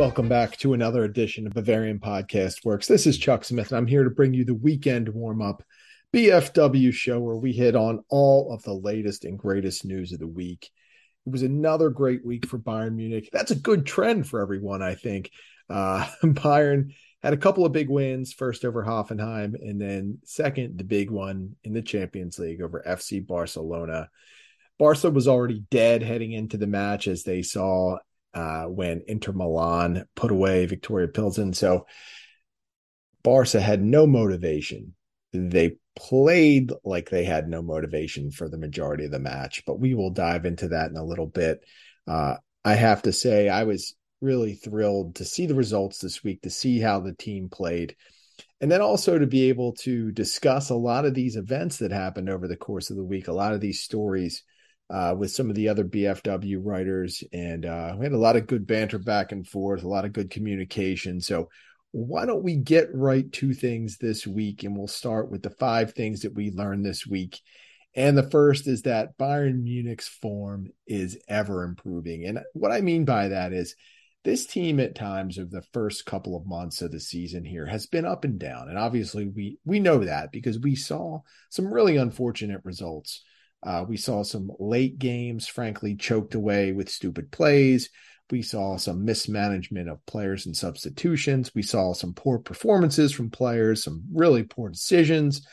welcome back to another edition of Bavarian Podcast Works. This is Chuck Smith, and I'm here to bring you the weekend warm up BFW show where we hit on all of the latest and greatest news of the week. It was another great week for Bayern Munich. That's a good trend for everyone, I think. Uh, Bayern had a couple of big wins, first over Hoffenheim, and then second, the big one in the Champions League over FC Barcelona. Barca was already dead heading into the match as they saw uh, when Inter Milan put away Viktoria Pilsen. So Barca had no motivation. They played like they had no motivation for the majority of the match, but we will dive into that in a little bit. Uh, I have to say, I was really thrilled to see the results this week, to see how the team played, and then also to be able to discuss a lot of these events that happened over the course of the week, a lot of these stories uh, with some of the other BFW writers, and uh, we had a lot of good banter back and forth, a lot of good communication. So, why don't we get right to things this week? And we'll start with the five things that we learned this week. And the first is that Bayern Munich's form is ever improving. And what I mean by that is this team at times of the first couple of months of the season here has been up and down. And obviously we we know that because we saw some really unfortunate results uh, we saw some late games, frankly, choked away with stupid plays. We saw some mismanagement of players and substitutions. We saw some poor performances from players, some really poor decisions.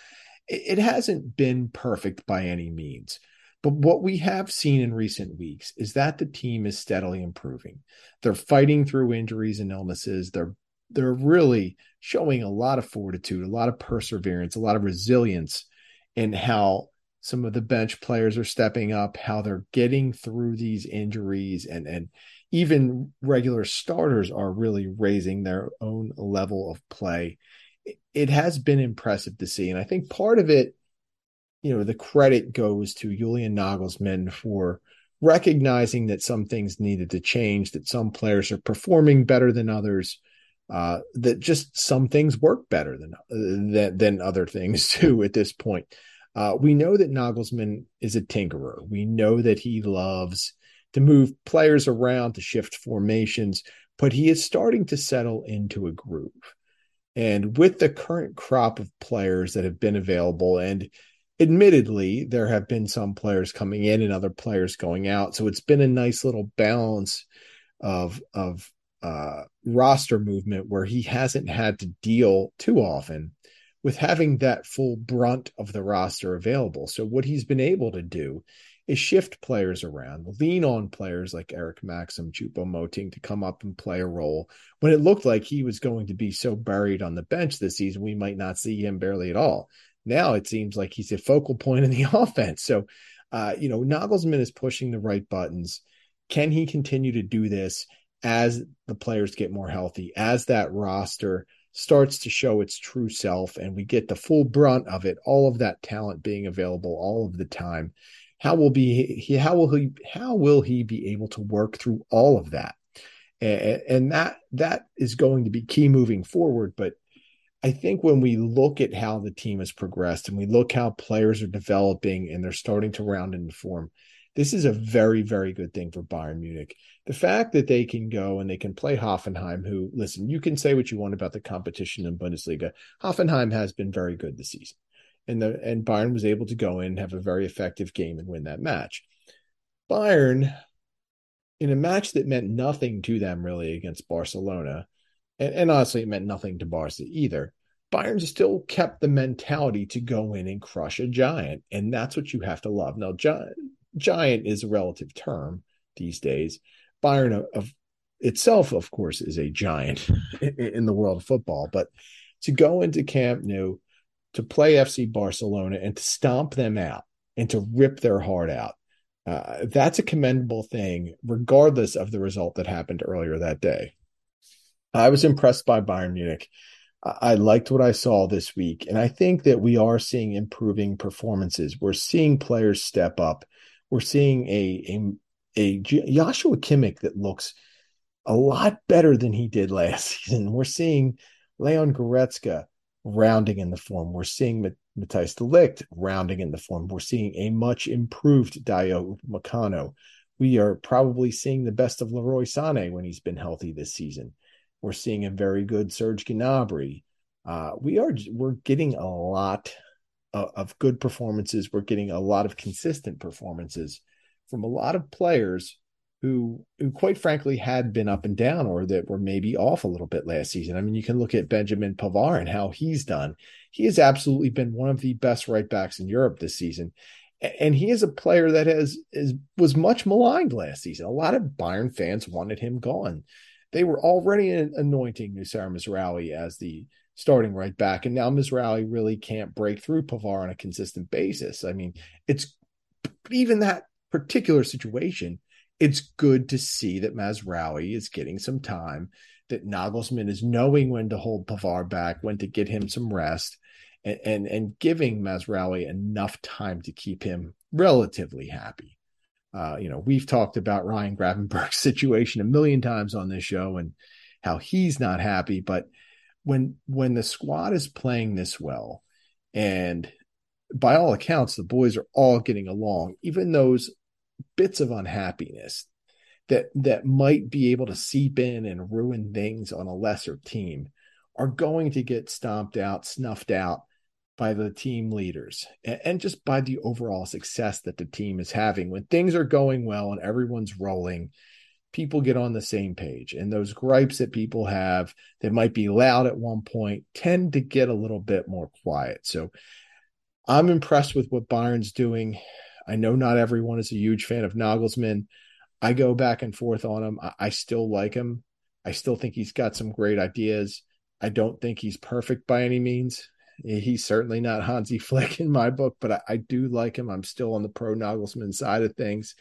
It, it hasn't been perfect by any means. But what we have seen in recent weeks is that the team is steadily improving. They're fighting through injuries and illnesses. They're they're really showing a lot of fortitude, a lot of perseverance, a lot of resilience in how some of the bench players are stepping up, how they're getting through these injuries, and and even regular starters are really raising their own level of play. It has been impressive to see, and I think part of it, you know, the credit goes to Julian Nagelsmann for recognizing that some things needed to change, that some players are performing better than others. Uh, that just some things work better than than, than other things too at this point. Uh, we know that Nagelsmann is a tinkerer. We know that he loves to move players around, to shift formations, but he is starting to settle into a groove. And with the current crop of players that have been available, and admittedly, there have been some players coming in and other players going out. So it's been a nice little balance of, of uh, roster movement where he hasn't had to deal too often with having that full brunt of the roster available. So what he's been able to do is shift players around, lean on players like Eric Maxim, Choupo-Moting to come up and play a role when it looked like he was going to be so buried on the bench this season, we might not see him barely at all. Now it seems like he's a focal point in the offense. So, uh, you know, Nagelsmann is pushing the right buttons. Can he continue to do this as the players get more healthy, as that roster starts to show its true self and we get the full brunt of it all of that talent being available all of the time how will be he how will he how will he be able to work through all of that? And, and that that is going to be key moving forward but I think when we look at how the team has progressed and we look how players are developing and they're starting to round into form, this is a very, very good thing for Bayern Munich. The fact that they can go and they can play Hoffenheim, who, listen, you can say what you want about the competition in Bundesliga. Hoffenheim has been very good this season. And the and Bayern was able to go in, and have a very effective game and win that match. Bayern, in a match that meant nothing to them really against Barcelona, and, and honestly, it meant nothing to Barca either. Bayern still kept the mentality to go in and crush a giant, and that's what you have to love. Now, giant is a relative term these days. Bayern of, of itself, of course, is a giant in the world of football, but to go into Camp Nou, to play FC Barcelona, and to stomp them out and to rip their heart out, uh, that's a commendable thing, regardless of the result that happened earlier that day. I was impressed by Bayern Munich. I liked what I saw this week, and I think that we are seeing improving performances. We're seeing players step up we're seeing a a, a Joshua Kimmich that looks a lot better than he did last season. We're seeing Leon Goretzka rounding in the form. We're seeing Matthijs de rounding in the form. We're seeing a much improved Dayot Upamecano. We are probably seeing the best of Leroy Sané when he's been healthy this season. We're seeing a very good Serge Gnabry. Uh, we are we're getting a lot of, of good performances. We're getting a lot of consistent performances from a lot of players who, who quite frankly had been up and down or that were maybe off a little bit last season. I mean, you can look at Benjamin Pavard and how he's done. He has absolutely been one of the best right backs in Europe this season. And he is a player that has is was much maligned last season. A lot of Bayern fans wanted him gone. They were already anointing Noussair Mazraoui as the starting right back, and now Mazraoui really can't break through Pavard on a consistent basis. I mean, it's even that particular situation it's good to see that Mazraoui is getting some time, that Nagelsmann is knowing when to hold Pavard back, when to get him some rest, and and, and giving Mazraoui enough time to keep him relatively happy. Uh, you know, we've talked about Ryan Gravenberch's situation a million times on this show and how he's not happy, but when when the squad is playing this well, and by all accounts, the boys are all getting along, even those bits of unhappiness that that might be able to seep in and ruin things on a lesser team are going to get stomped out, snuffed out by the team leaders and, and, just by the overall success that the team is having. When things are going well and everyone's rolling, people get on the same page. And those gripes that people have that might be loud at one point tend to get a little bit more quiet. So I'm impressed with what Bayern's doing. I know not everyone is a huge fan of Nagelsmann. I go back and forth on him. I, still like him. I still think he's got some great ideas. I don't think he's perfect by any means. He's certainly not Hansi Flick in my book, but I, I do like him. I'm still on the pro Nagelsmann side of things.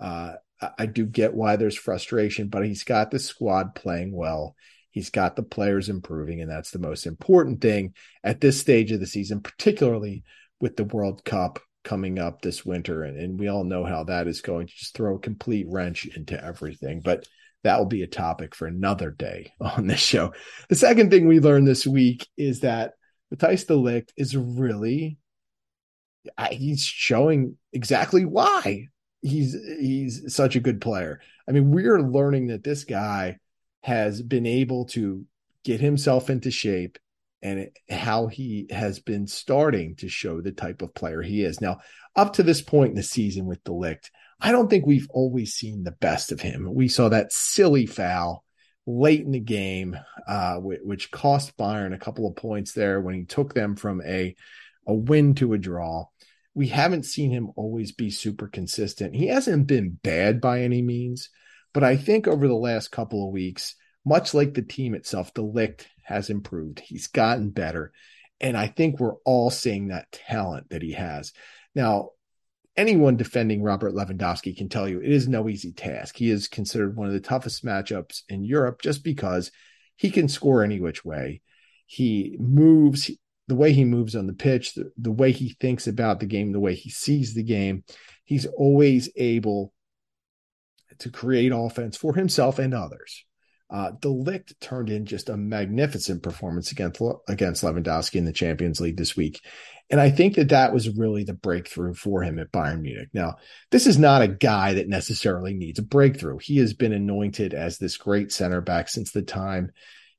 Uh, I do get why there's frustration, but he's got the squad playing well. He's got the players improving, and that's the most important thing at this stage of the season, particularly with the World Cup coming up this winter. And, and we all know how that is going to just throw a complete wrench into everything. But that will be a topic for another day on this show. The second thing we learned this week is that Matthijs de Ligt is really he's showing exactly why he's he's such a good player. I mean, we're learning that this guy has been able to get himself into shape and how he has been starting to show the type of player he is. Now, up to this point in the season with de Ligt, I don't think we've always seen the best of him. We saw that silly foul late in the game, uh, which cost Bayern a couple of points there when he took them from a a win to a draw. We haven't seen him always be super consistent. He hasn't been bad by any means, but I think over the last couple of weeks, much like the team itself, Ligt has improved. He's gotten better. And I think we're all seeing that talent that he has. Now, anyone defending Robert Lewandowski can tell you it is no easy task. He is considered one of the toughest matchups in Europe just because he can score any which way. He moves the way he moves on the pitch, the, the way he thinks about the game, the way he sees the game. He's always able to create offense for himself and others. Uh, de Ligt turned in just a magnificent performance against against Lewandowski in the Champions League this week, and I think that that was really the breakthrough for him at Bayern Munich. Now, this is not a guy that necessarily needs a breakthrough. He has been anointed as this great center back since the time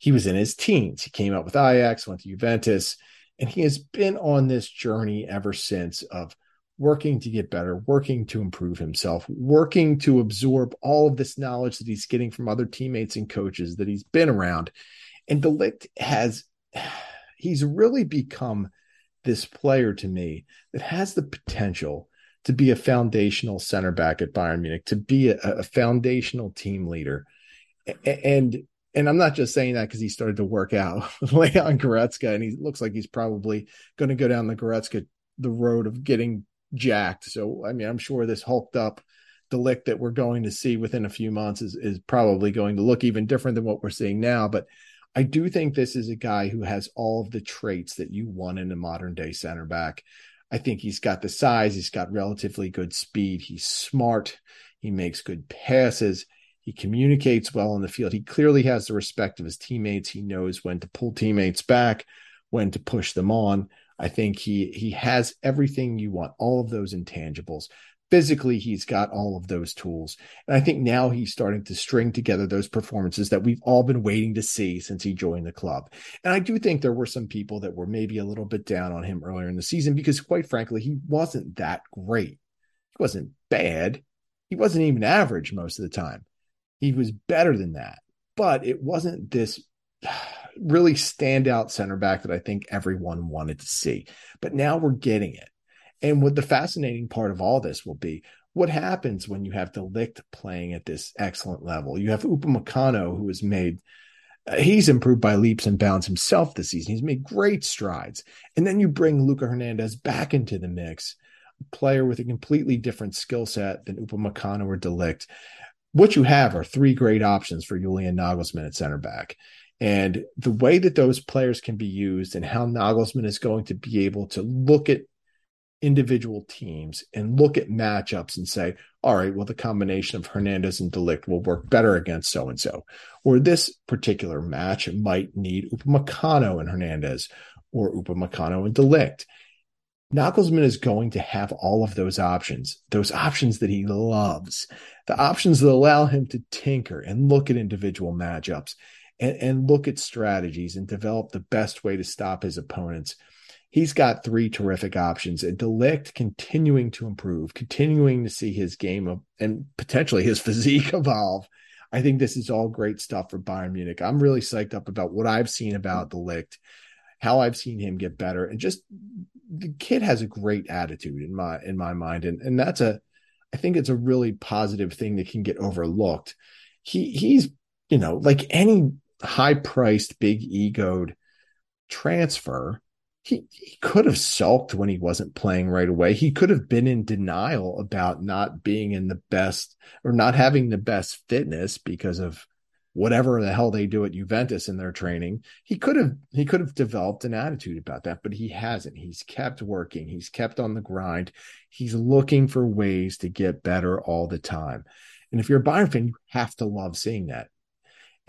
he was in his teens. He came out with Ajax, went to Juventus, and he has been on this journey ever since of working to get better, working to improve himself, working to absorb all of this knowledge that he's getting from other teammates and coaches that he's been around. And de Ligt has, he's really become this player to me that has the potential to be a foundational center back at Bayern Munich, to be a, a foundational team leader. And and I'm not just saying that because he started to work out Leon Goretzka, and he looks like he's probably going to go down the Goretzka the road of getting jacked. So I mean, I'm sure this hulked up de Ligt that we're going to see within a few months is is probably going to look even different than what we're seeing now. But I do think this is a guy who has all of the traits that you want in a modern day center back. I think he's got the size, he's got relatively good speed, he's smart, he makes good passes, he communicates well in the field. He clearly has the respect of his teammates. He knows when to pull teammates back, when to push them on. I think he he has everything you want, all of those intangibles. physically he's got all of those tools and i think now he's starting to string together those performances that we've all been waiting to see since he joined the club and i do think there were some people that were maybe a little bit down on him earlier in the season because quite frankly he wasn't that great he wasn't bad he wasn't even average most of the time he was better than that but it wasn't this really standout center back that i think everyone wanted to see but now we're getting it and what the fascinating part of all this will be what happens when you have De Ligt playing at this excellent level? You have Upamecano, who has made uh, he's improved by leaps and bounds himself this season. He's made great strides. And then you bring Lucas Hernandez back into the mix, a player with a completely different skill set than Upamecano or De Ligt. What you have are three great options for Julian Nagelsmann at center back. And the way that those players can be used and how Nagelsmann is going to be able to look at individual teams and look at matchups and say, all right, well, the combination of Hernandez and De Ligt will work better against so and so. Or this particular match might need Upamecano and Hernandez or Upamecano and De Nagelsmann is going to have all of those options, those options that he loves, the options that allow him to tinker and look at individual matchups and, and look at strategies and develop the best way to stop his opponents he's got three terrific options. And De Ligt continuing to improve, continuing to see his game of, and potentially his physique evolve. I think this is all great stuff for Bayern Munich. I'm really psyched up about what I've seen about De Ligt, how I've seen him get better, and just the kid has a great attitude in my in my mind, and and that's a I think it's a really positive thing that can get overlooked. He he's you know like any high priced, big egoed transfer he, he could have sulked when he wasn't playing right away. He could have been in denial about not being in the best or not having the best fitness because of whatever the hell they do at Juventus in their training. He could have he could have developed an attitude about that, but he hasn't. He's kept working. He's kept on the grind. He's looking for ways to get better all the time. And if you're a Bayern fan, you have to love seeing that.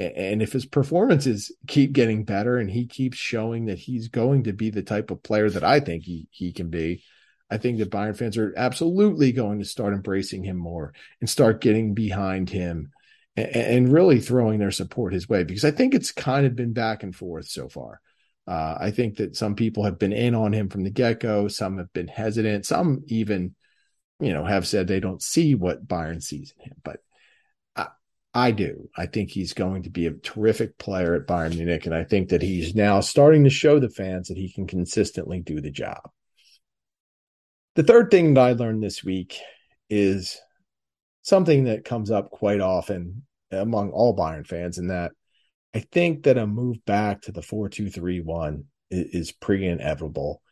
And if his performances keep getting better and he keeps showing that he's going to be the type of player that I think he, he can be, I think that Bayern fans are absolutely going to start embracing him more and start getting behind him and, really throwing their support his way because I think it's kind of been back and forth so far. Uh, I think that some people have been in on him from the get go. Some have been hesitant. Some even, you know, have said they don't see what Bayern sees in him. But I do. I think he's going to be a terrific player at Bayern Munich, and I think that he's now starting to show the fans that he can consistently do the job. The third thing that I learned this week is something that comes up quite often among all Bayern fans, and that I think that a move back to the 4 2 3 1 is pretty inevitable.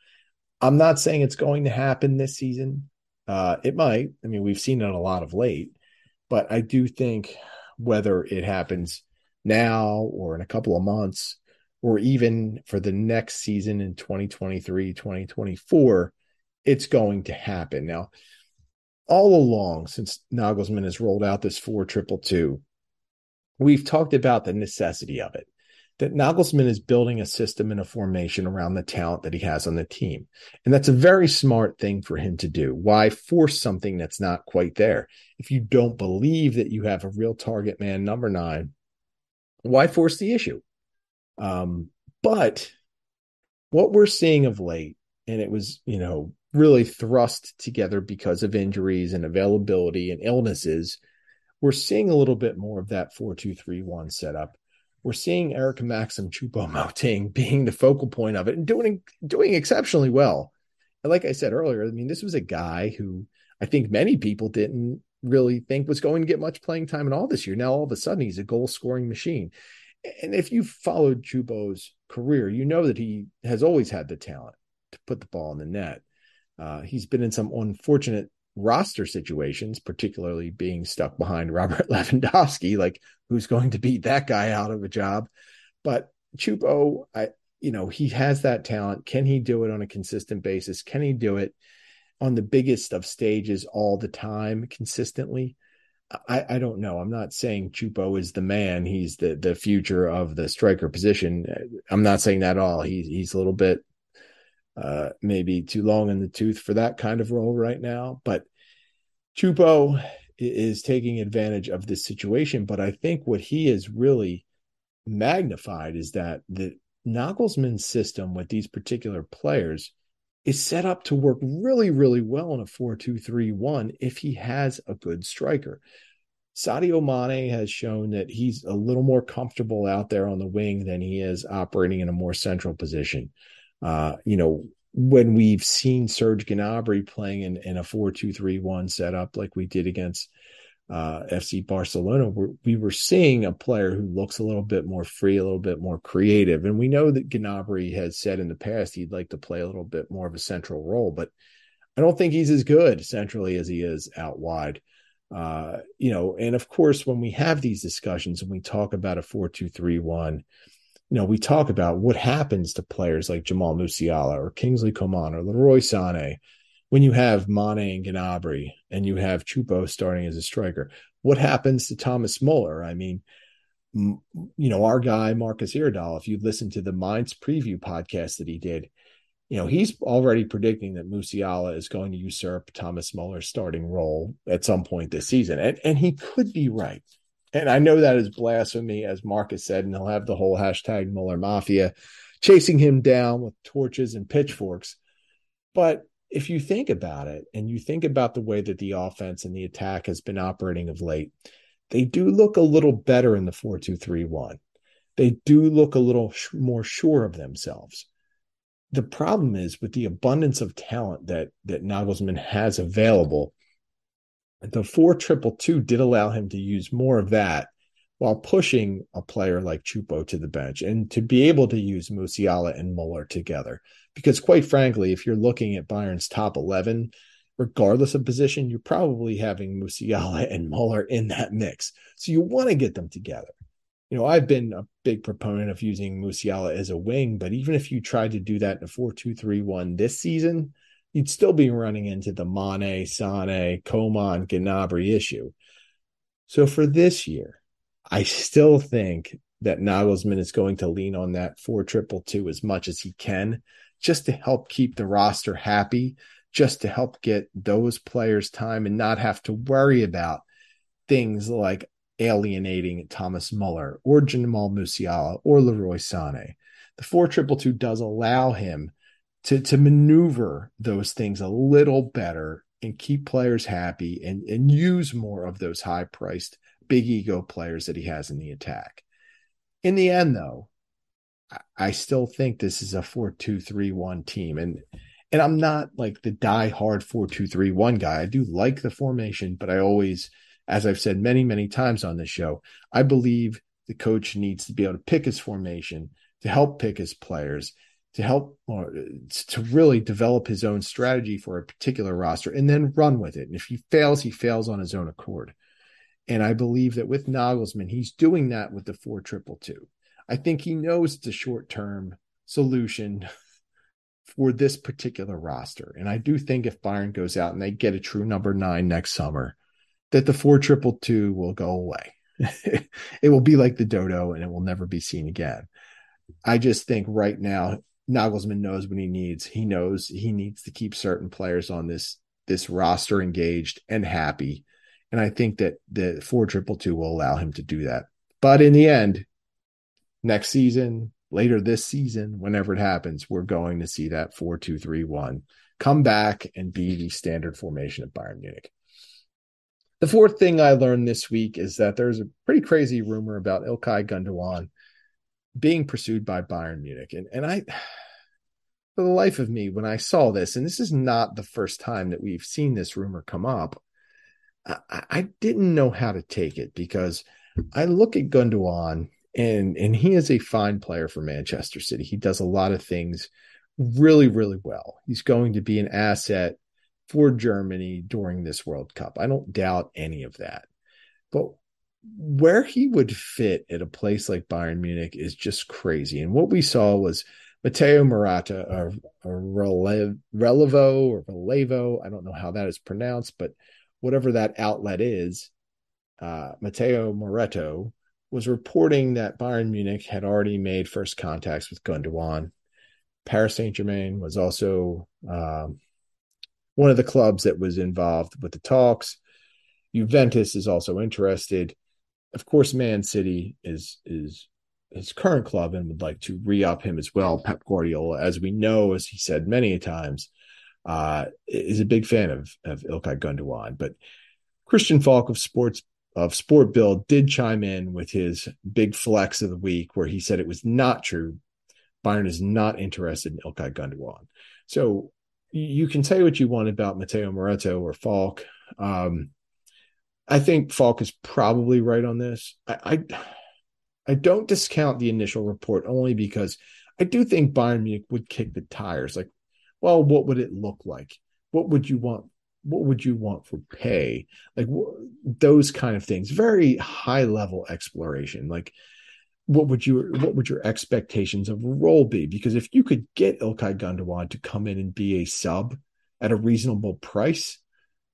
I'm not saying it's going to happen this season. Uh, it might. I mean, we've seen it a lot of late, but I do think whether it happens now or in a couple of months or even for the next season in 2023, 2024, it's going to happen. Now, all along since Nagelsmann has rolled out this 4 triple two, we've talked about the necessity of it that Nagelsmann is building a system and a formation around the talent that he has on the team. And that's a very smart thing for him to do. Why force something that's not quite there? If you don't believe that you have a real target man, number nine, why force the issue? Um, but what we're seeing of late, and it was, you know, really thrust together because of injuries and availability and illnesses, we're seeing a little bit more of that 4 2 3 1 setup we're seeing Eric Maxim Choupo-Moting being the focal point of it and doing doing exceptionally well. And like I said earlier, I mean, this was a guy who I think many people didn't really think was going to get much playing time at all this year. Now all of a sudden he's a goal scoring machine. And if you've followed Choupo's career, you know that he has always had the talent to put the ball in the net. Uh, he's been in some unfortunate roster situations, particularly being stuck behind Robert Lewandowski, like who's going to beat that guy out of a job. But Choupo, I you know, he has that talent. Can he do it on a consistent basis? Can he do it on the biggest of stages all the time consistently? I, I don't know. I'm not saying Choupo is the man. He's the the future of the striker position. I'm not saying that at all. He's he's a little bit uh, maybe too long in the tooth for that kind of role right now. But Choupo is taking advantage of this situation, but I think what he has really magnified is that the Nagelsmann system with these particular players is set up to work really, really well in a 4 2 3 1 if he has a good striker. Sadio Mane has shown that he's a little more comfortable out there on the wing than he is operating in a more central position. Uh, you know, when we've seen Serge Gnabry playing in, in a 4 2 3 1 setup like we did against uh, FC Barcelona, we were seeing a player who looks a little bit more free, a little bit more creative. And we know that Gnabry has said in the past he'd like to play a little bit more of a central role, but I don't think he's as good centrally as he is out wide. Uh, you know, and of course, when we have these discussions and we talk about a 4 2 3 1, you know, we talk about what happens to players like Jamal Musiala or Kingsley Coman or Leroy Sané when you have Mane and Gnabry and you have Choupo starting as a striker, what happens to Thomas Muller? I mean, you know, our guy Marcus Iredal, if you listen to the Mainz preview podcast that he did, you know, he's already predicting that Musiala is going to usurp Thomas Muller's starting role at some point this season. And, and he could be right. And I know that is blasphemy, as Marcus said, and he'll have the whole hashtag Muller Mafia chasing him down with torches and pitchforks. But if you think about it and you think about the way that the offense and the attack has been operating of late, they do look a little better in the 4 2 3 1. They do look a little sh- more sure of themselves. The problem is with the abundance of talent that, that Nagelsmann has available, the 4 triple two did allow him to use more of that while pushing a player like Choupo to the bench and to be able to use Musiala and Muller together. Because quite frankly, if you're looking at Bayern's top 11, regardless of position, you're probably having Musiala and Muller in that mix. So you want to get them together. You know, I've been a big proponent of using Musiala as a wing, but even if you tried to do that in a 4 2 3 1 this season, you'd still be running into the Mane, Sane, Coman, Gnabry issue. So for this year, I still think that Nagelsmann is going to lean on that four triple two as much as he can, just to help keep the roster happy, just to help get those players time and not have to worry about things like alienating Thomas Muller or Jamal Musiala or Leroy Sané. The four triple two does allow him to to maneuver those things a little better and keep players happy and and use more of those high priced big ego players that he has in the attack. In the end, though, I still think this is a four-two-three-one team. And and I'm not like the die-hard four-two-three-one guy. I do like the formation, but I always, as I've said many, many times on this show, I believe the coach needs to be able to pick his formation to help pick his players to help or to really develop his own strategy for a particular roster and then run with it. And if he fails, he fails on his own accord. And I believe that with Nagelsmann, he's doing that with the four triple two. I think he knows it's a short term solution for this particular roster. And I do think if Bayern goes out and they get a true number nine next summer, that the four triple two will go away. it will be like the dodo and it will never be seen again. I just think right now Nagelsmann knows what he needs. He knows he needs to keep certain players on this this roster engaged and happy and I think that the four triple two will allow him to do that. But in the end, next season, later this season, whenever it happens, we're going to see that four two three one come back and be the standard formation of Bayern Munich. The fourth thing I learned this week is that there's a pretty crazy rumor about Ilkay Gundogan being pursued by Bayern Munich. And and I for the life of me, when I saw this, and this is not the first time that we've seen this rumor come up, I, I didn't know how to take it because I look at Gundogan and and he is a fine player for Manchester City. He does a lot of things really really well. He's going to be an asset for Germany during this World Cup. I don't doubt any of that. But where he would fit at a place like Bayern Munich is just crazy. And what we saw was Matteo Moretto, or, or Relevo, or Relevo, I don't know how that is pronounced, but whatever that outlet is, uh, Matteo Moretto was reporting that Bayern Munich had already made first contacts with Gundogan. Paris Saint Germain was also um, one of the clubs that was involved with the talks. Juventus is also interested. Of course, Man City is is his current club and would like to re-up him as well. Pep Guardiola, as we know, as he said many times, uh, is a big fan of of Ilkay Gundogan. But Christian Falk of Sports of Sport Bild did chime in with his big flex of the week, where he said it was not true. Bayern is not interested in Ilkay Gundogan. So you can say what you want about Matteo Moretto or Falk. Um, I think Falk is probably right on this. I, I I don't discount the initial report only because I do think Bayern Munich would kick the tires. Like, well, what would it look like? What would you want? What would you want for pay? Like wh- those kind of things. Very high level exploration. Like, what would you? What would your expectations of a role be? Because if you could get Ilkay Gundogan to come in and be a sub at a reasonable price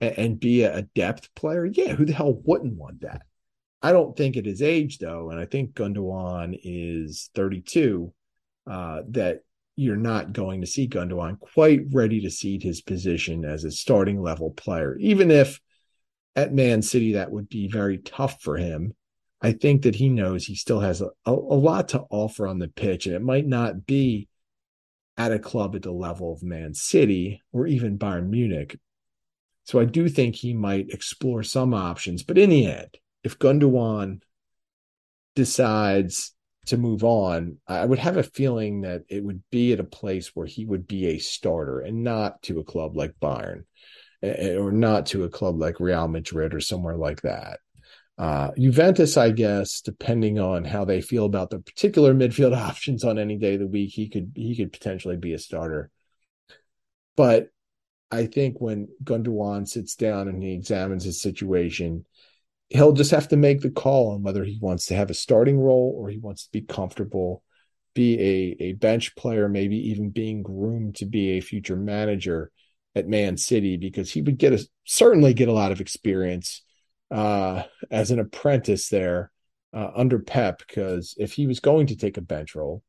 and, be a, a depth player, yeah, who the hell wouldn't want that? I don't think at his age, though, and I think Gundogan is 32, uh, that you're not going to see Gundogan quite ready to cede his position as a starting level player. Even if at Man City that would be very tough for him, I think that he knows he still has a, a, a lot to offer on the pitch, and it might not be at a club at the level of Man City or even Bayern Munich. So I do think he might explore some options, but in the end, if Gundogan decides to move on, I would have a feeling that it would be at a place where he would be a starter and not to a club like Bayern or not to a club like Real Madrid or somewhere like that. Uh, Juventus, I guess, depending on how they feel about the particular midfield options on any day of the week, he could he could potentially be a starter. But I think when Gundogan sits down and he examines his situation, he'll just have to make the call on whether he wants to have a starting role or he wants to be comfortable, be a, a bench player, maybe even being groomed to be a future manager at Man City, because he would get a certainly get a lot of experience uh, as an apprentice there uh, under Pep. Because if he was going to take a bench role,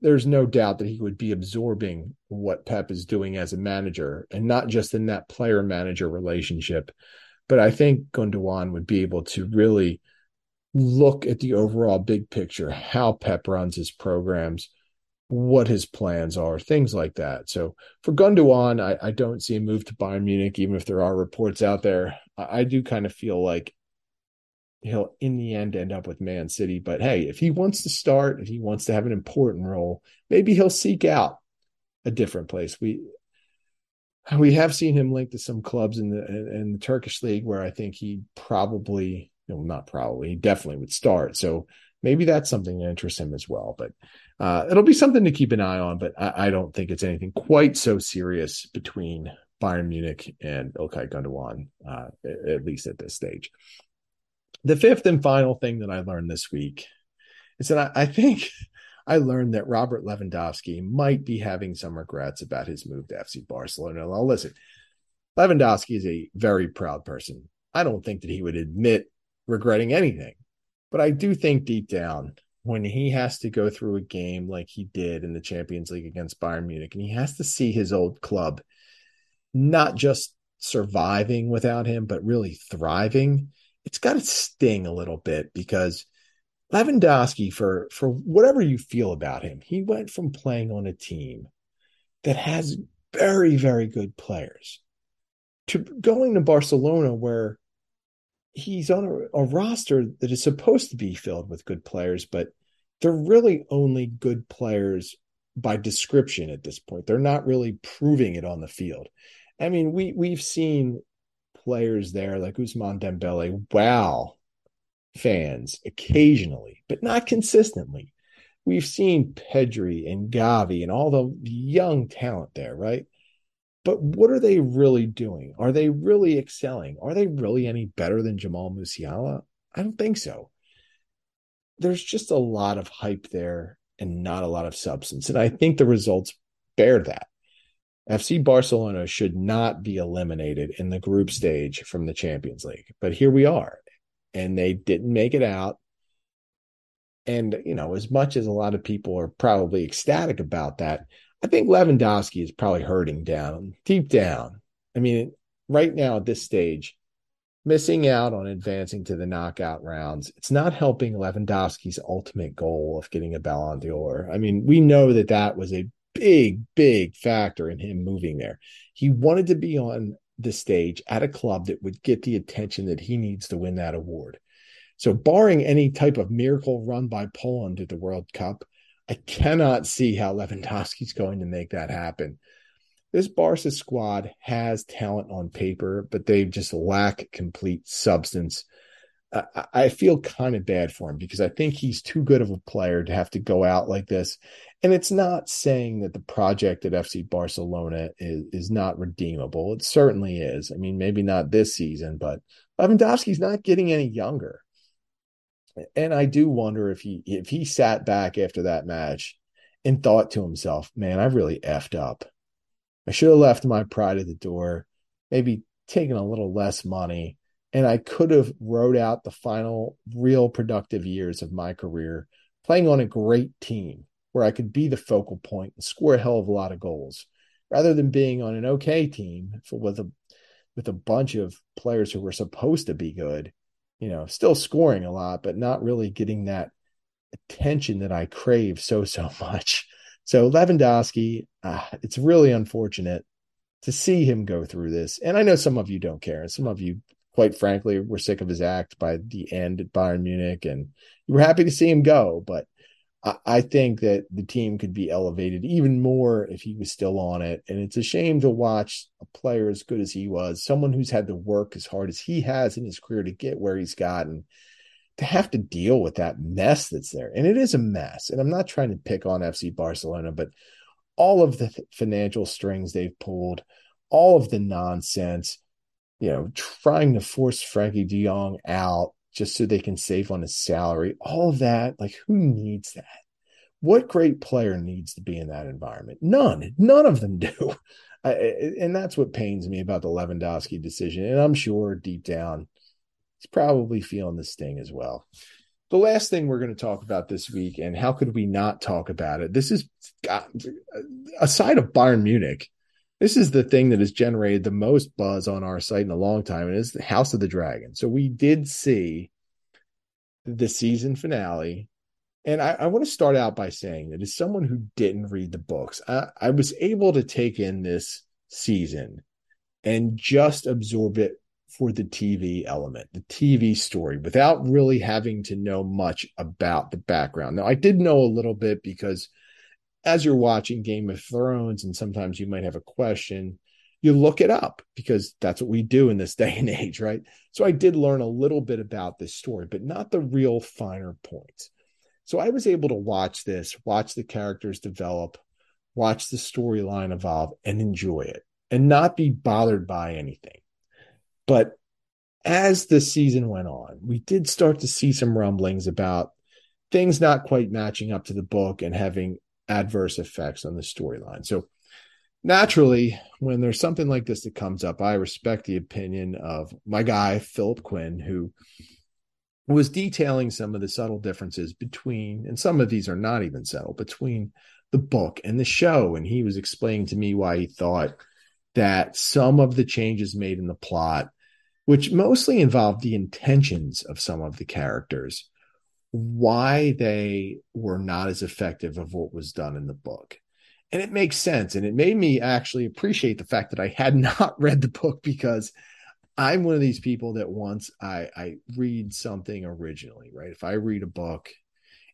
there's no doubt that he would be absorbing what Pep is doing as a manager, and not just in that player manager relationship, but I think Gundogan would be able to really look at the overall big picture, how Pep runs his programs, what his plans are, things like that. So for Gundogan, I, I don't see a move to Bayern Munich, even if there are reports out there. I, I do kind of feel like he'll in the end end up with Man City. But hey, if he wants to start, if he wants to have an important role, maybe he'll seek out a different place. We we have seen him linked to some clubs in the in the Turkish league where I think he probably, well not probably, he definitely would start. So maybe that's something that interests him as well. But uh, it'll be something to keep an eye on. But I, I, don't think it's anything quite so serious between Bayern Munich and Ilkay Gundogan, uh, at least at this stage. The fifth and final thing that I learned this week is that I, I think I learned that Robert Lewandowski might be having some regrets about his move to FC Barcelona. Now, listen, Lewandowski is a very proud person. I don't think that he would admit regretting anything, but I do think deep down when he has to go through a game like he did in the Champions League against Bayern Munich and he has to see his old club not just surviving without him, but really thriving, it's got to sting a little bit because – Lewandowski, for for whatever you feel about him, he went from playing on a team that has very very good players to going to Barcelona where he's on a, a, roster that is supposed to be filled with good players, but they're really only good players by description at this point. They're not really proving it on the field. I mean, we we've seen players there like Ousmane Dembele. Wow, fans occasionally, but not consistently. We've seen Pedri and Gavi and all the young talent there, right? But what are they really doing? Are they really excelling? Are they really any better than Jamal Musiala? I don't think so. There's just a lot of hype there and not a lot of substance. And I think the results bear that. FC Barcelona should not be eliminated in the group stage from the Champions League. But here we are and they didn't make it out. And, you know, as much as a lot of people are probably ecstatic about that, I think Lewandowski is probably hurting down deep down. I mean, right now at this stage, missing out on advancing to the knockout rounds. It's not helping Lewandowski's ultimate goal of getting a Ballon d'Or. I mean, we know that that was a big, big factor in him moving there. He wanted to be on the stage at a club that would get the attention that he needs to win that award. So, barring any type of miracle run by Poland at the World Cup, I cannot see how Lewandowski's going to make that happen. This Barca squad has talent on paper, but they just lack complete substance. I, feel kind of bad for him because I think he's too good of a player to have to go out like this. And it's not saying that the project at FC Barcelona is, is not redeemable. It certainly is. I mean, maybe not this season, but Lewandowski's not getting any younger and I do wonder if he if he sat back after that match and thought to himself, "Man, I really effed up. I should have left my pride at the door, maybe taken a little less money, and I could have rode out the final real productive years of my career playing on a great team where I could be the focal point and score a hell of a lot of goals, rather than being on an okay team with a with a bunch of players who were supposed to be good." you know, still scoring a lot, but not really getting that attention that I crave so, so much. So Lewandowski, uh, it's really unfortunate to see him go through this. And I know some of you don't care. And some of you, quite frankly, were sick of his act by the end at Bayern Munich and you were happy to see him go. But I think that the team could be elevated even more if he was still on it. And it's a shame to watch a player as good as he was, someone who's had to work as hard as he has in his career to get where he's gotten, to have to deal with that mess that's there. And it is a mess. And I'm not trying to pick on FC Barcelona, but all of the financial strings they've pulled, all of the nonsense, you know, trying to force Frenkie de Jong out just so they can save on his salary. All of that, like who needs that? What great player needs to be in that environment? None. None of them do. I, and that's what pains me about the Lewandowski decision. And I'm sure deep down, he's probably feeling the sting as well. The last thing we're going to talk about this week, and how could we not talk about it? This is uh, aside of Bayern Munich, this is the thing that has generated the most buzz on our site in a long time, and it's the House of the Dragon. So we did see the season finale. And I, I want to start out by saying that as someone who didn't read the books, I, I was able to take in this season and just absorb it for the TV element, the TV story, without really having to know much about the background. Now, I did know a little bit because as you're watching Game of Thrones, and sometimes you might have a question, you look it up because that's what we do in this day and age, right? So I did learn a little bit about this story, but not the real finer points. So I was able to watch this, watch the characters develop, watch the storyline evolve, and enjoy it and not be bothered by anything. But as the season went on, we did start to see some rumblings about things not quite matching up to the book and having adverse effects on the storyline. So naturally, when there's something like this that comes up, I respect the opinion of my guy, Philip Quinn, who was detailing some of the subtle differences between, and some of these are not even subtle, between the book and the show. And he was explaining to me why he thought that some of the changes made in the plot, which mostly involved the intentions of some of the characters, why they were not as effective of what was done in the book. And it makes sense. And it made me actually appreciate the fact that I had not read the book because I'm one of these people that once I, I read something originally, right? If I read a book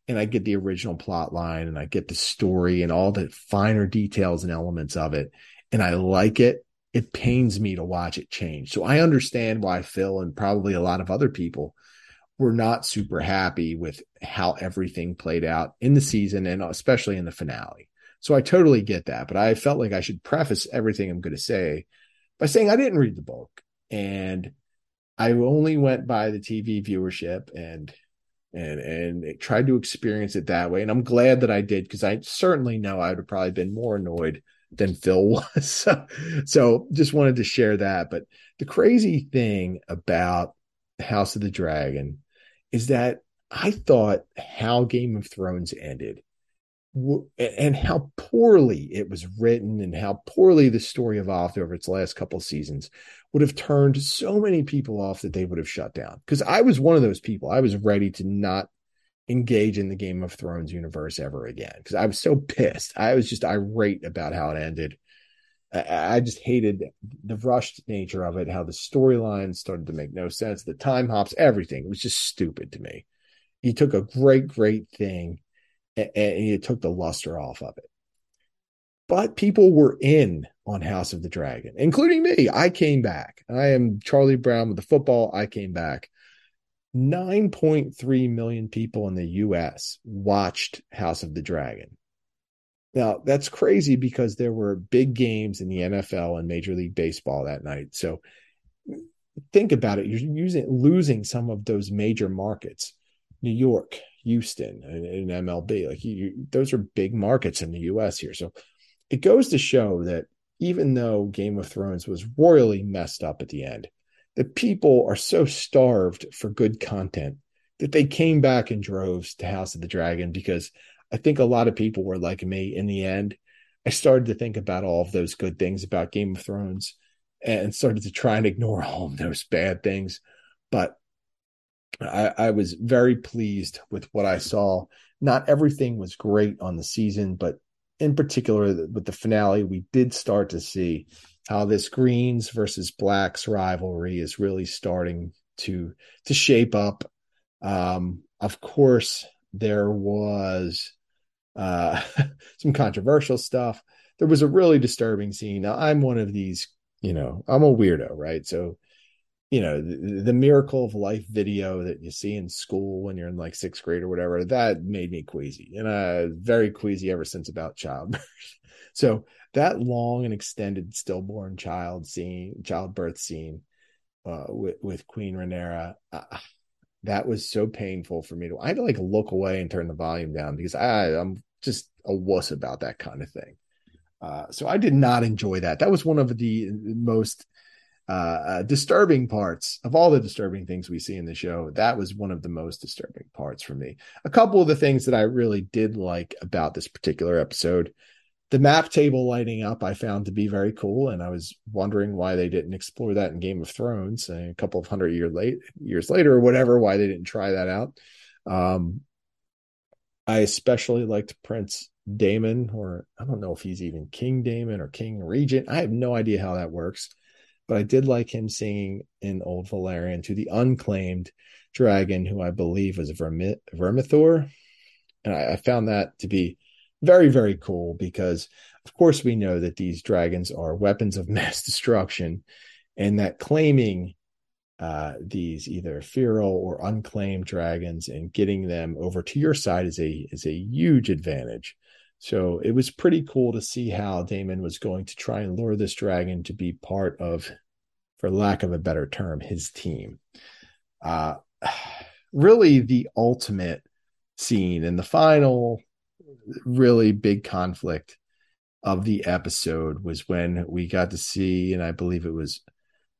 and I get the original plot line and I get the story and all the finer details and elements of it, and I like it, it pains me to watch it change. So I understand why Phil and probably a lot of other people were not super happy with how everything played out in the season and especially in the finale. So I totally get that, but I felt like I should preface everything I'm going to say by saying I didn't read the book and I only went by the TV viewership and and and tried to experience it that way. And I'm glad that I did because I certainly know I would have probably been more annoyed than Phil was. so, so just wanted to share that. But the crazy thing about House of the Dragon is that I thought how Game of Thrones ended and how poorly it was written and how poorly the story evolved over its last couple seasons would have turned so many people off that they would have shut down. Because I was one of those people. I was ready to not engage in the Game of Thrones universe ever again because I was so pissed. I was just irate about how it ended. I, just hated the rushed nature of it, how the storyline started to make no sense, the time hops, everything. It was just stupid to me. You took a great, great thing and, and you took the luster off of it. But people were in on House of the Dragon, including me. I came back. I am Charlie Brown with the football. I came back. 9.3 million people in the US watched House of the Dragon. Now, that's crazy because there were big games in the NFL and Major League Baseball that night. So think about it. You're using losing some of those major markets, New York, Houston, and, and MLB. Like you, those are big markets in the US here. So it goes to show that even though Game of Thrones was royally messed up at the end, the people are so starved for good content that they came back in droves to House of the Dragon because I think a lot of people were like me in the end. I started to think about all of those good things about Game of Thrones and started to try and ignore all of those bad things. But I, I was very pleased with what I saw. Not everything was great on the season, but in particular with the finale, we did start to see how this greens versus blacks rivalry is really starting to to shape up. Um, of course, there was uh, some controversial stuff. There was a really disturbing scene. Now, I'm one of these, you know, I'm a weirdo, right? So you know the, the, miracle of life video that you see in school when you're in like sixth grade or whatever that made me queasy and uh very queasy ever since about childbirth so that long and extended stillborn child scene childbirth scene uh with, with queen Rhaenyra, uh, that was so painful for me to i had to like look away and turn the volume down because i i'm just a wuss about that kind of thing uh, so I did not enjoy that. That was one of the most uh, uh, disturbing parts of all the disturbing things we see in the show. That was one of the most disturbing parts for me. A couple of the things that I really did like about this particular episode, the map table lighting up, I found to be very cool, and I was wondering why they didn't explore that in Game of Thrones a couple of hundred year late years later or whatever. Why they didn't try that out. Um, I especially liked Prince Daemon, or I don't know if he's even King Daemon or King Regent. I have no idea how that works but I did like him singing in Old Valyrian to the unclaimed dragon, who I believe was Vermi- Vermithor. And I, I found that to be very, very cool because, of course, we know that these dragons are weapons of mass destruction and that claiming uh, these either feral or unclaimed dragons and getting them over to your side is a is a huge advantage. So it was pretty cool to see how Daemon was going to try and lure this dragon to be part of, for lack of a better term, his team. Uh, really, the ultimate scene and the final really big conflict of the episode was when we got to see, and I believe it was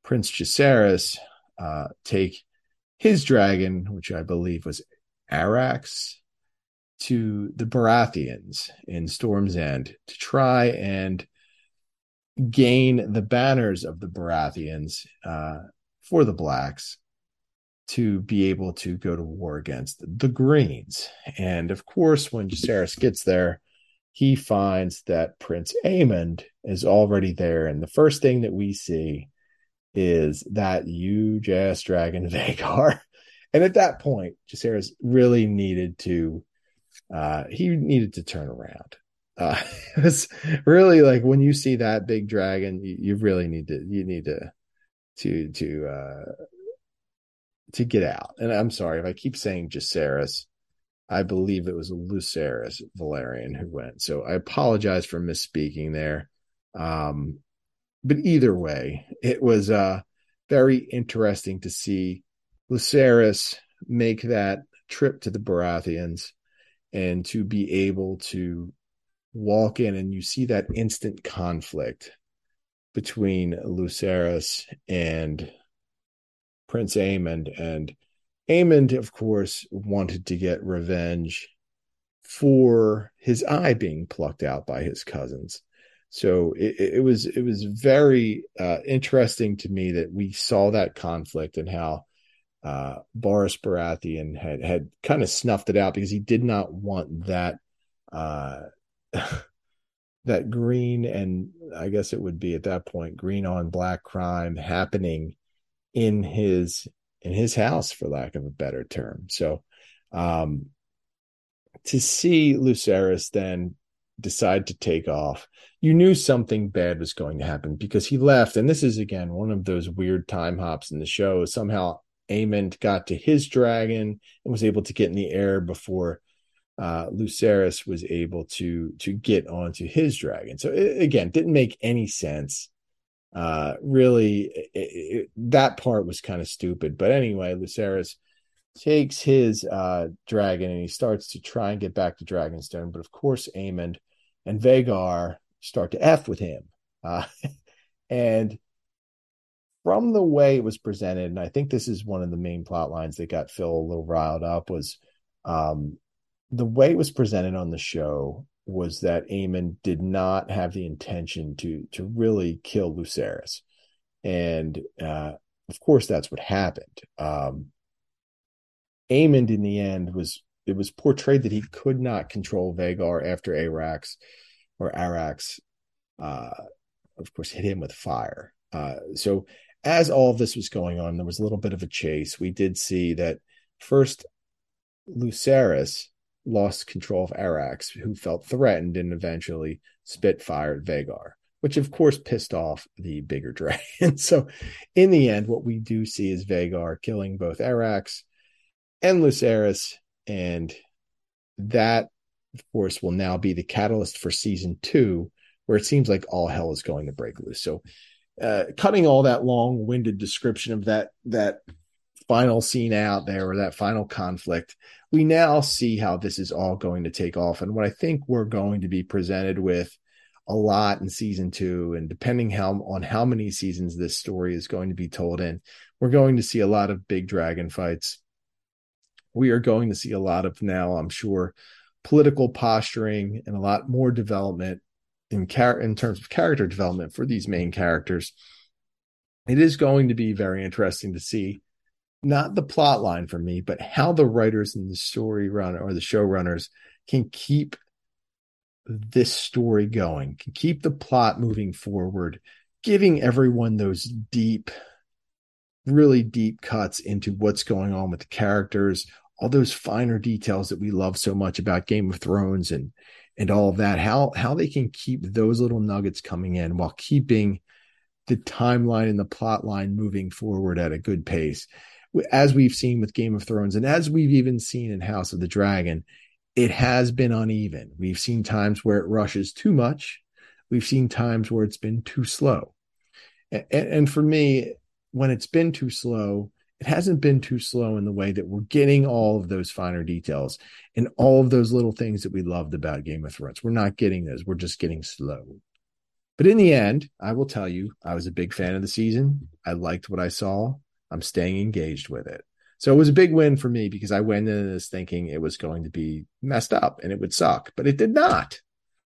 Prince Jacaerys uh, take his dragon, which I believe was Arrax, to the Baratheons in Storm's End to try and gain the banners of the Baratheons uh, for the Blacks to be able to go to war against the Greens. And of course, when Jacaerys gets there, he finds that Prince Aemond is already there. And the first thing that we see is that huge ass dragon Vhagar. And at that point, Jacaerys really needed to uh, he needed to turn around. Uh, it's really like when you see that big dragon, you, you really need to you need to to to uh, to get out. And I'm sorry if I keep saying Jacaerys. I believe it was Lucerys Velaryon who went. So I apologize for misspeaking there. Um, but either way, it was uh, very interesting to see Lucerys make that trip to the Baratheons and to be able to walk in and you see that instant conflict between Lucerys and Prince Aemond. And Aemond, of course, wanted to get revenge for his eye being plucked out by his cousins. So it, it was it was very uh, interesting to me that we saw that conflict and how uh, Borros Baratheon had had kind of snuffed it out because he did not want that uh, that green and I guess it would be at that point green on black crime happening in his in his house for lack of a better term. So um, to see Lucerys then decide to take off, you knew something bad was going to happen because he left. And this is again one of those weird time hops in the show. Somehow Aemond got to his dragon and was able to get in the air before uh, Lucerys was able to to get onto his dragon. So it, again, didn't make any sense. Uh, really, it, it, that part was kind of stupid. But anyway, Lucerys takes his uh, dragon and he starts to try and get back to Dragonstone. But of course, Aemond and Vhagar start to f with him, uh, and from the way it was presented, and I think this is one of the main plot lines that got Phil a little riled up was um, the way it was presented on the show was that Aemond did not have the intention to to really kill Lucerys, and uh, of course that's what happened. Um, Aemond in the end was it was portrayed that he could not control Vhagar after Arrax or Arrax, uh, of course, hit him with fire. Uh, so as all this was going on, there was a little bit of a chase. We did see that first Lucerys lost control of Arrax, who felt threatened and eventually spit fire at Vhagar, which of course pissed off the bigger dragon. so in the end, what we do see is Vhagar killing both Arrax and Lucerys, and that, of course, will now be the catalyst for season two, where it seems like all hell is going to break loose. So uh, cutting all that long-winded description of that that final scene out there or that final conflict, we now see how this is all going to take off. And what I think we're going to be presented with a lot in season two, and depending how on how many seasons this story is going to be told in, we're going to see a lot of big dragon fights. We are going to see a lot of now, I'm sure, political posturing and a lot more development in char- in terms of character development for these main characters. It is going to be very interesting to see not the plot line for me, but how the writers and the story runner or the showrunners can keep this story going, can keep the plot moving forward, giving everyone those deep, really deep cuts into what's going on with the characters, all those finer details that we love so much about Game of Thrones and and all of that. How how they can keep those little nuggets coming in while keeping the timeline and the plot line moving forward at a good pace as we've seen with Game of Thrones and as we've even seen in House of the Dragon, it has been uneven. We've seen times where it rushes too much. We've seen times where it's been too slow. And, and for me, when it's been too slow, it hasn't been too slow in the way that we're getting all of those finer details and all of those little things that we loved about Game of Thrones. We're not getting those. We're just getting slow. But in the end, I will tell you, I was a big fan of the season. I liked what I saw. I'm staying engaged with it. So it was a big win for me because I went into this thinking it was going to be messed up and it would suck, but it did not.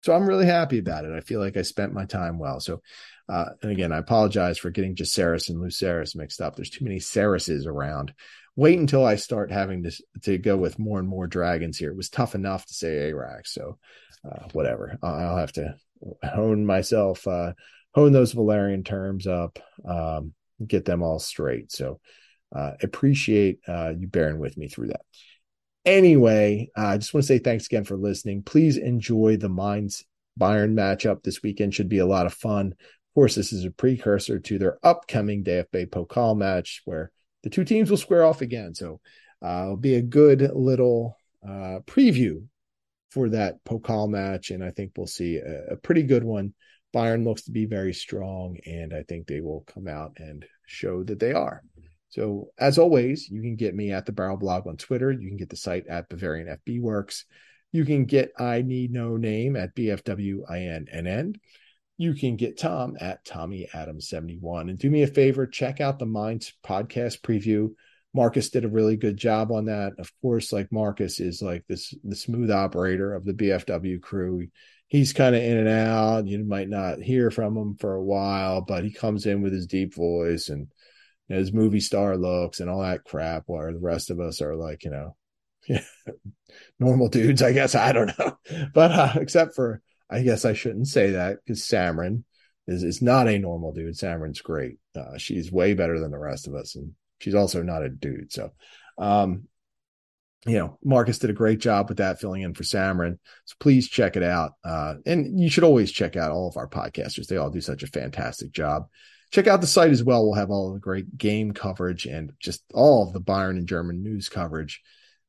So I'm really happy about it. I feel like I spent my time well. So, uh, and again, I apologize for getting Jacaerys and Lucerys mixed up. There's too many Ceryses around. Wait until I start having to to go with more and more dragons here. It was tough enough to say Arrax, so uh, whatever. I'll have to hone myself, uh, hone those Valyrian terms up. Um, get them all straight. So uh, appreciate uh, you bearing with me through that. Anyway, uh, I just want to say thanks again for listening. Please enjoy the Mainz Bayern matchup this weekend. Should be a lot of fun. Of course, this is a precursor to their upcoming DFB Pokal match where the two teams will square off again. So uh, it'll be a good little uh, preview for that Pokal match, and I think we'll see a, a pretty good one Bayern looks to be very strong, and I think they will come out and show that they are. So, as always, you can get me at the Barrel Blog on Twitter. You can get the site at Bavarian FB Works. You can get I Need No Name at BFWINNN. You can get Tom at Tommy Adams 71. And do me a favor, check out the Mainz podcast preview. Marcus did a really good job on that. Of course, like Marcus is like this the smooth operator of the BFW crew he's kind of in and out. You might not hear from him for a while, but he comes in with his deep voice and you know, his movie star looks and all that crap, while the rest of us are like, you know, normal dudes, I guess. I don't know. But uh, except for, I guess I shouldn't say that because Samron is, is not a normal dude. Samron's great. Uh, she's way better than the rest of us. And she's also not a dude. So, um, you know, Marcus did a great job with that, filling in for Samron. So please check it out. Uh, and you should always check out all of our podcasters. They all do such a fantastic job. Check out the site as well. We'll have all the great game coverage and just all of the Bayern and German news coverage,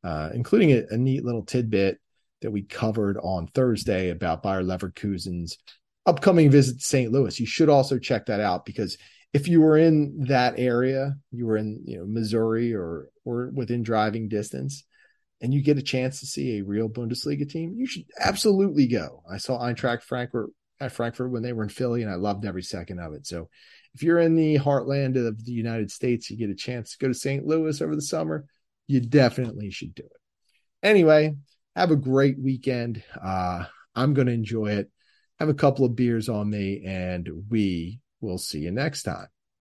uh, including a, a, neat little tidbit that we covered on Thursday about Bayer Leverkusen's upcoming visit to St. Louis. You should also check that out because if you were in that area, you were in you know Missouri or or within driving distance, and you get a chance to see a real Bundesliga team, you should absolutely go. I saw Eintracht Frankfurt at Frankfurt when they were in Philly, and I loved every second of it. So if you're in the heartland of the United States, you get a chance to go to St. Louis over the summer, you definitely should do it. Anyway, have a great weekend. Uh, I'm going to enjoy it. Have a couple of beers on me, and we will see you next time.